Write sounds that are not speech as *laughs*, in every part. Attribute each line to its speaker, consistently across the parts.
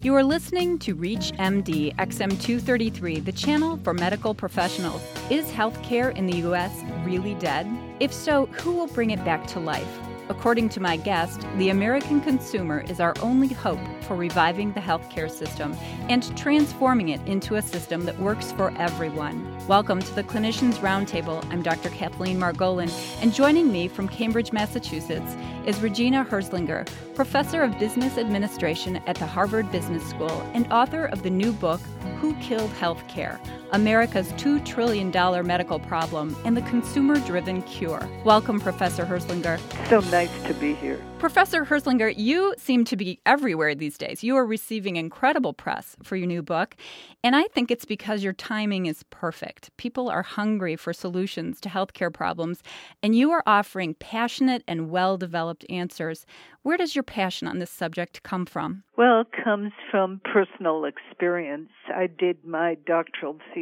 Speaker 1: You are listening to Reach MD XM233, the channel for medical professionals. Is healthcare in the U.S. really dead? If so, who will bring it back to life? According to my guest, the American consumer is our only hope for reviving the healthcare system and transforming it into a system that works for everyone. Welcome to the Clinicians Roundtable. I'm Dr. Kathleen Margolin, and joining me from Cambridge, Massachusetts is Regina Herzlinger, professor of business administration at the Harvard Business School and author of the new book, Who Killed Healthcare? America's $2 trillion medical problem and the consumer driven cure. Welcome, Professor Herzlinger.
Speaker 2: So nice to be here.
Speaker 1: Professor Herzlinger, you seem to be everywhere these days. You are receiving incredible press for your new book, and I think it's because your timing is perfect. People are hungry for solutions to healthcare problems, and you are offering passionate and well developed answers. Where does your passion on this subject come from?
Speaker 2: Well, it comes from personal experience. I did my doctoral thesis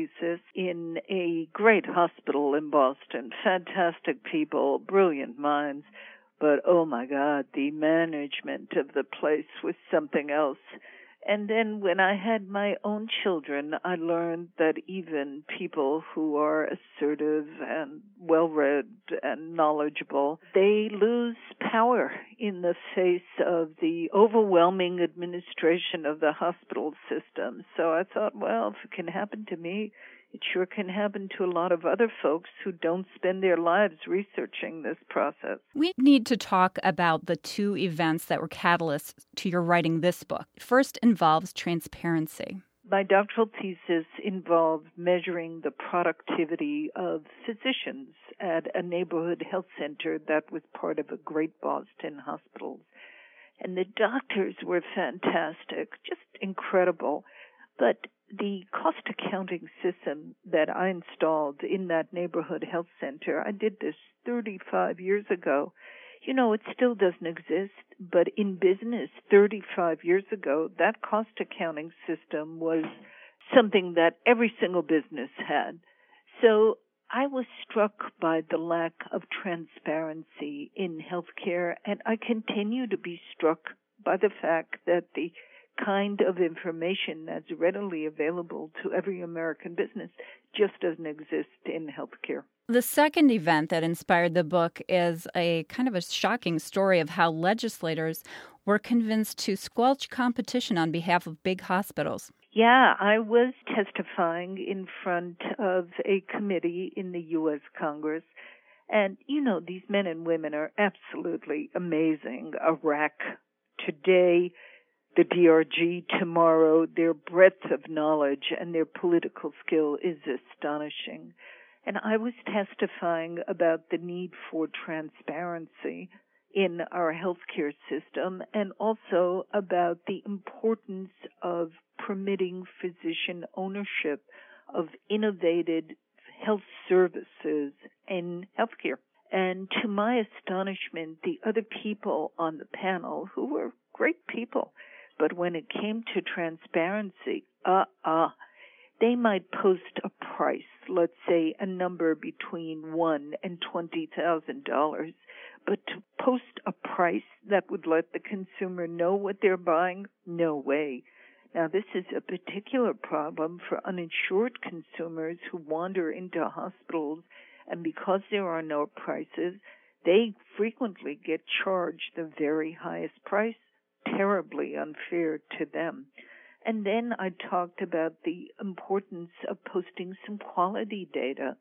Speaker 2: in a great hospital in Boston. Fantastic people, brilliant minds but oh my God, the management of the place was something else. And then when I had my own children, I learned that even people who are assertive and well read and knowledgeable, they lose power in the face of the overwhelming administration of the hospital system. So I thought, well, if it can happen to me, it sure can happen to a lot of other folks who don't spend their lives researching this process.
Speaker 1: We need to talk about the two events that were catalysts to your writing this book. First involves transparency.
Speaker 2: My doctoral thesis involved measuring the productivity of physicians at a neighborhood health center that was part of a great Boston hospital. And the doctors were fantastic, just incredible. But the cost accounting system that I installed in that neighborhood health center, I did this 35 years ago. You know, it still doesn't exist, but in business 35 years ago, that cost accounting system was something that every single business had. So I was struck by the lack of transparency in healthcare, and I continue to be struck by the fact that the kind of information that's readily available to every American business just doesn't exist in healthcare.
Speaker 1: The second event that inspired the book is a kind of a shocking story of how legislators were convinced to squelch competition on behalf of big hospitals.
Speaker 2: Yeah, I was testifying in front of a committee in the U.S. Congress. And, you know, these men and women are absolutely amazing. Iraq today, the DRG tomorrow, their breadth of knowledge and their political skill is astonishing. And I was testifying about the need for transparency in our healthcare system and also about the importance of permitting physician ownership of innovative health services in healthcare. And to my astonishment, the other people on the panel, who were great people, but when it came to transparency, uh uh, they might post a price, let's say a number between one and twenty thousand dollars, but to post a price that would let the consumer know what they're buying, no way. Now, this is a particular problem for uninsured consumers who wander into hospitals, and because there are no prices, they frequently get charged the very highest price terribly unfair to them. And then I talked about the importance of posting some quality data.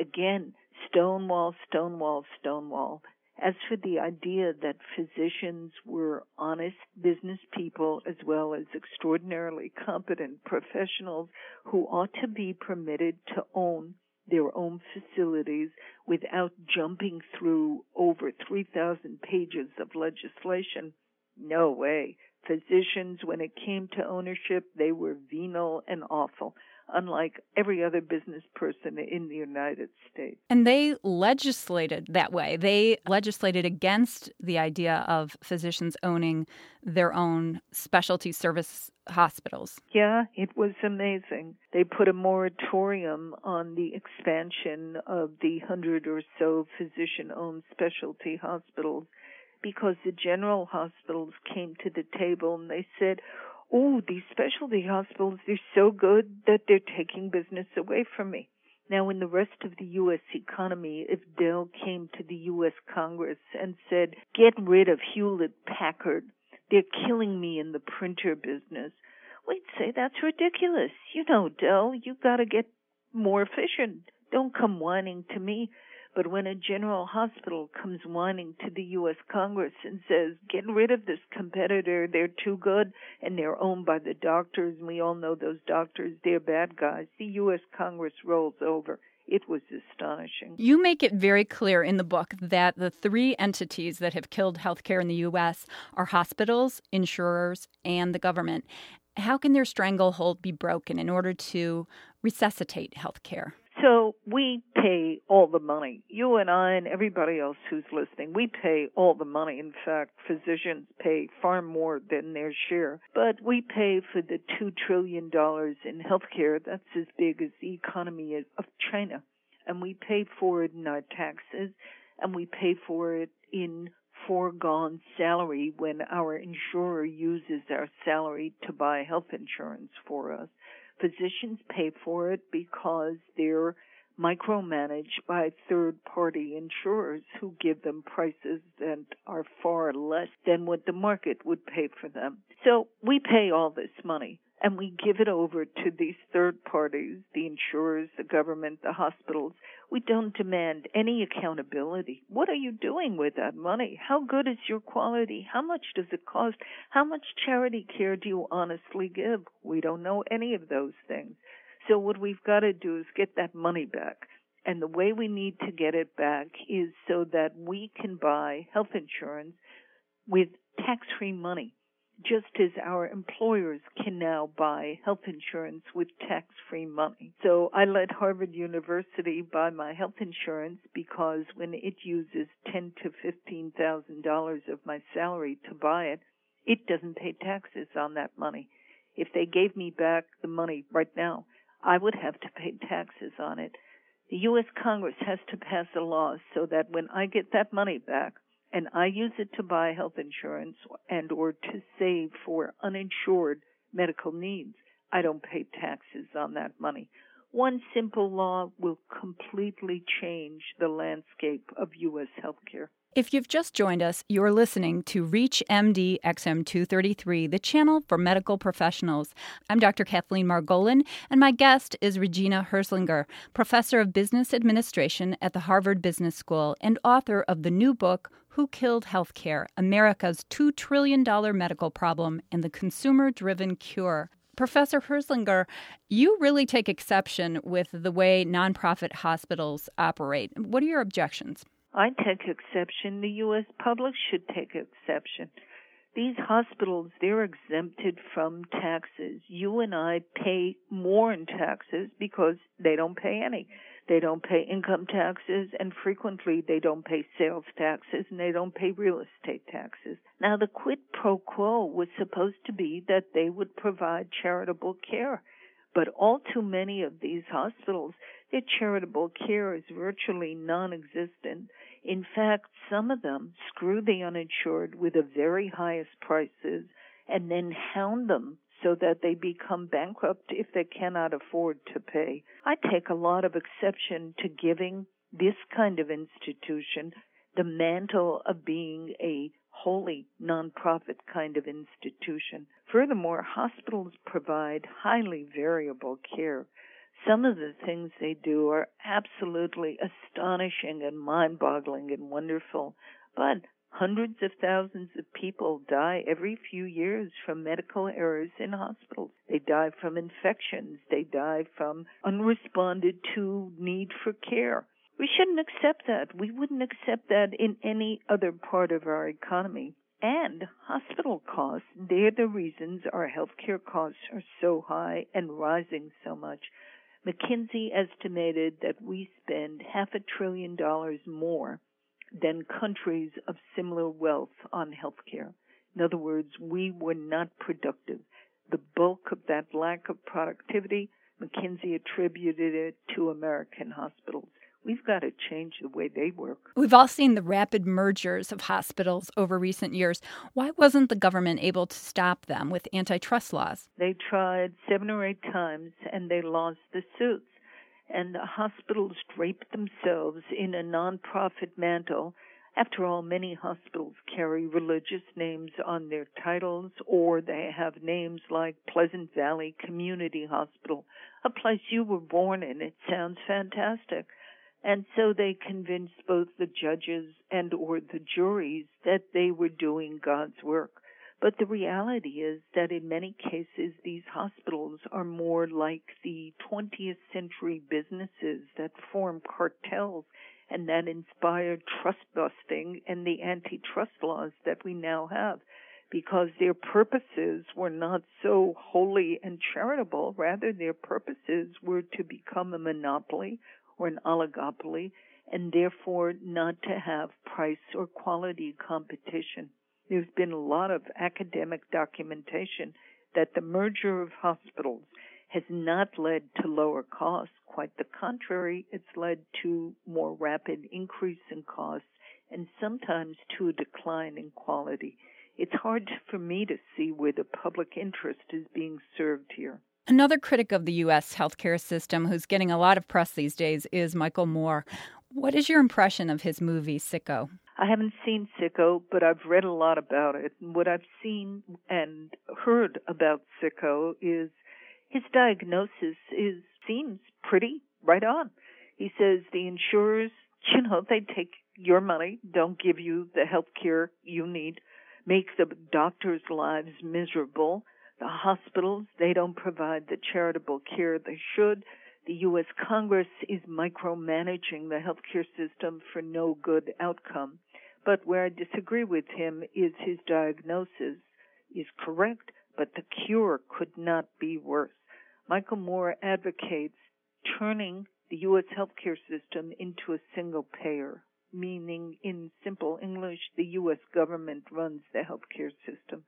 Speaker 2: Again, stonewall, stonewall, stonewall. As for the idea that physicians were honest business people as well as extraordinarily competent professionals who ought to be permitted to own their own facilities without jumping through over 3,000 pages of legislation, no way. Physicians, when it came to ownership, they were venal and awful, unlike every other business person in the United States.
Speaker 1: And they legislated that way. They legislated against the idea of physicians owning their own specialty service hospitals.
Speaker 2: Yeah, it was amazing. They put a moratorium on the expansion of the hundred or so physician owned specialty hospitals because the general hospitals came to the table and they said, oh, these specialty hospitals, they're so good that they're taking business away from me. Now, in the rest of the U.S. economy, if Dell came to the U.S. Congress and said, get rid of Hewlett Packard, they're killing me in the printer business, we'd say that's ridiculous. You know, Dell, you've gotta get more efficient. Don't come whining to me. But when a general hospital comes whining to the U.S. Congress and says, get rid of this competitor, they're too good, and they're owned by the doctors, and we all know those doctors, they're bad guys, the U.S. Congress rolls over. It was astonishing.
Speaker 1: You make it very clear in the book that the three entities that have killed healthcare in the U.S. are hospitals, insurers, and the government. How can their stranglehold be broken in order to resuscitate healthcare?
Speaker 2: So we pay all the money. You and I and everybody else who's listening, we pay all the money. In fact, physicians pay far more than their share. But we pay for the $2 trillion in healthcare. That's as big as the economy of China. And we pay for it in our taxes and we pay for it in foregone salary when our insurer uses our salary to buy health insurance for us. Physicians pay for it because they're micromanaged by third party insurers who give them prices that are far less than what the market would pay for them. So we pay all this money and we give it over to these third parties, the insurers, the government, the hospitals. We don't demand any accountability. What are you doing with that money? How good is your quality? How much does it cost? How much charity care do you honestly give? We don't know any of those things. So what we've got to do is get that money back. And the way we need to get it back is so that we can buy health insurance with tax free money just as our employers can now buy health insurance with tax free money. So I let Harvard University buy my health insurance because when it uses ten to fifteen thousand dollars of my salary to buy it, it doesn't pay taxes on that money. If they gave me back the money right now, I would have to pay taxes on it. The US Congress has to pass a law so that when I get that money back, and I use it to buy health insurance and or to save for uninsured medical needs. I don't pay taxes on that money. One simple law will completely change the landscape of U.S. healthcare.
Speaker 1: If you've just joined us, you're listening to Reach MD XM233, the channel for medical professionals. I'm Dr. Kathleen Margolin, and my guest is Regina Herzlinger, professor of business administration at the Harvard Business School and author of the new book, who Killed Healthcare America's $2 Trillion Medical Problem and the Consumer Driven Cure. Professor Herzlinger, you really take exception with the way nonprofit hospitals operate. What are your objections?
Speaker 2: I take exception. The U.S. public should take exception. These hospitals, they're exempted from taxes. You and I pay more in taxes because they don't pay any. They don't pay income taxes, and frequently they don't pay sales taxes, and they don't pay real estate taxes. Now, the quid pro quo was supposed to be that they would provide charitable care. But all too many of these hospitals, their charitable care is virtually non existent. In fact, some of them screw the uninsured with the very highest prices and then hound them so that they become bankrupt if they cannot afford to pay. I take a lot of exception to giving this kind of institution the mantle of being a wholly nonprofit kind of institution. Furthermore, hospitals provide highly variable care. Some of the things they do are absolutely astonishing and mind boggling and wonderful, but Hundreds of thousands of people die every few years from medical errors in hospitals. They die from infections. They die from unresponded to need for care. We shouldn't accept that. We wouldn't accept that in any other part of our economy. And hospital costs, they're the reasons our healthcare costs are so high and rising so much. McKinsey estimated that we spend half a trillion dollars more than countries of similar wealth on healthcare. In other words, we were not productive. The bulk of that lack of productivity, McKinsey attributed it to American hospitals. We've got to change the way they work.
Speaker 1: We've all seen the rapid mergers of hospitals over recent years. Why wasn't the government able to stop them with antitrust laws?
Speaker 2: They tried seven or eight times and they lost the suits. And the hospitals draped themselves in a nonprofit mantle after all, many hospitals carry religious names on their titles, or they have names like Pleasant Valley Community Hospital, a place you were born in. It sounds fantastic. And so they convinced both the judges and or the juries that they were doing God's work. But the reality is that in many cases, these hospitals are more like the 20th century businesses that form cartels and that inspired trust busting and the antitrust laws that we now have because their purposes were not so holy and charitable. Rather, their purposes were to become a monopoly or an oligopoly and therefore not to have price or quality competition. There's been a lot of academic documentation that the merger of hospitals has not led to lower costs. Quite the contrary, it's led to more rapid increase in costs and sometimes to a decline in quality. It's hard for me to see where the public interest is being served here.
Speaker 1: Another critic of the U.S. healthcare system who's getting a lot of press these days is Michael Moore. What is your impression of his movie, Sicko?
Speaker 2: I haven't seen Sicko, but I've read a lot about it. What I've seen and heard about Sicko is his diagnosis is seems pretty right on. He says the insurers, *laughs* you know, they take your money, don't give you the health care you need, make the doctors' lives miserable. The hospitals, they don't provide the charitable care they should. The U.S. Congress is micromanaging the healthcare system for no good outcome. But where I disagree with him is his diagnosis is correct, but the cure could not be worse. Michael Moore advocates turning the U.S. healthcare system into a single payer, meaning in simple English, the U.S. government runs the healthcare system.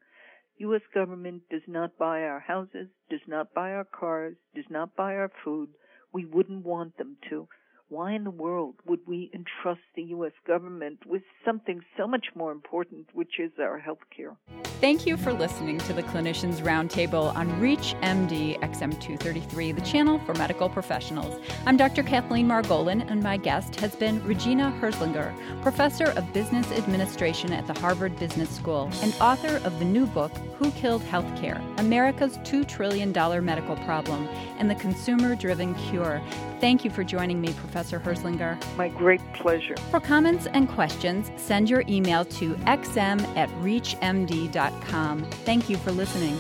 Speaker 2: U.S. government does not buy our houses, does not buy our cars, does not buy our food. We wouldn't want them to. Why in the world would we entrust the U.S. government with something so much more important, which is our health care?
Speaker 1: Thank you for listening to the Clinicians Roundtable on ReachMD XM233, the channel for medical professionals. I'm Dr. Kathleen Margolin, and my guest has been Regina Herzlinger, professor of business administration at the Harvard Business School and author of the new book, Who Killed Healthcare America's $2 Trillion Medical Problem and the Consumer Driven Cure. Thank you for joining me, Professor Herzlinger.
Speaker 2: My great pleasure.
Speaker 1: For comments and questions, send your email to xm at reachmd.com. Thank you for listening.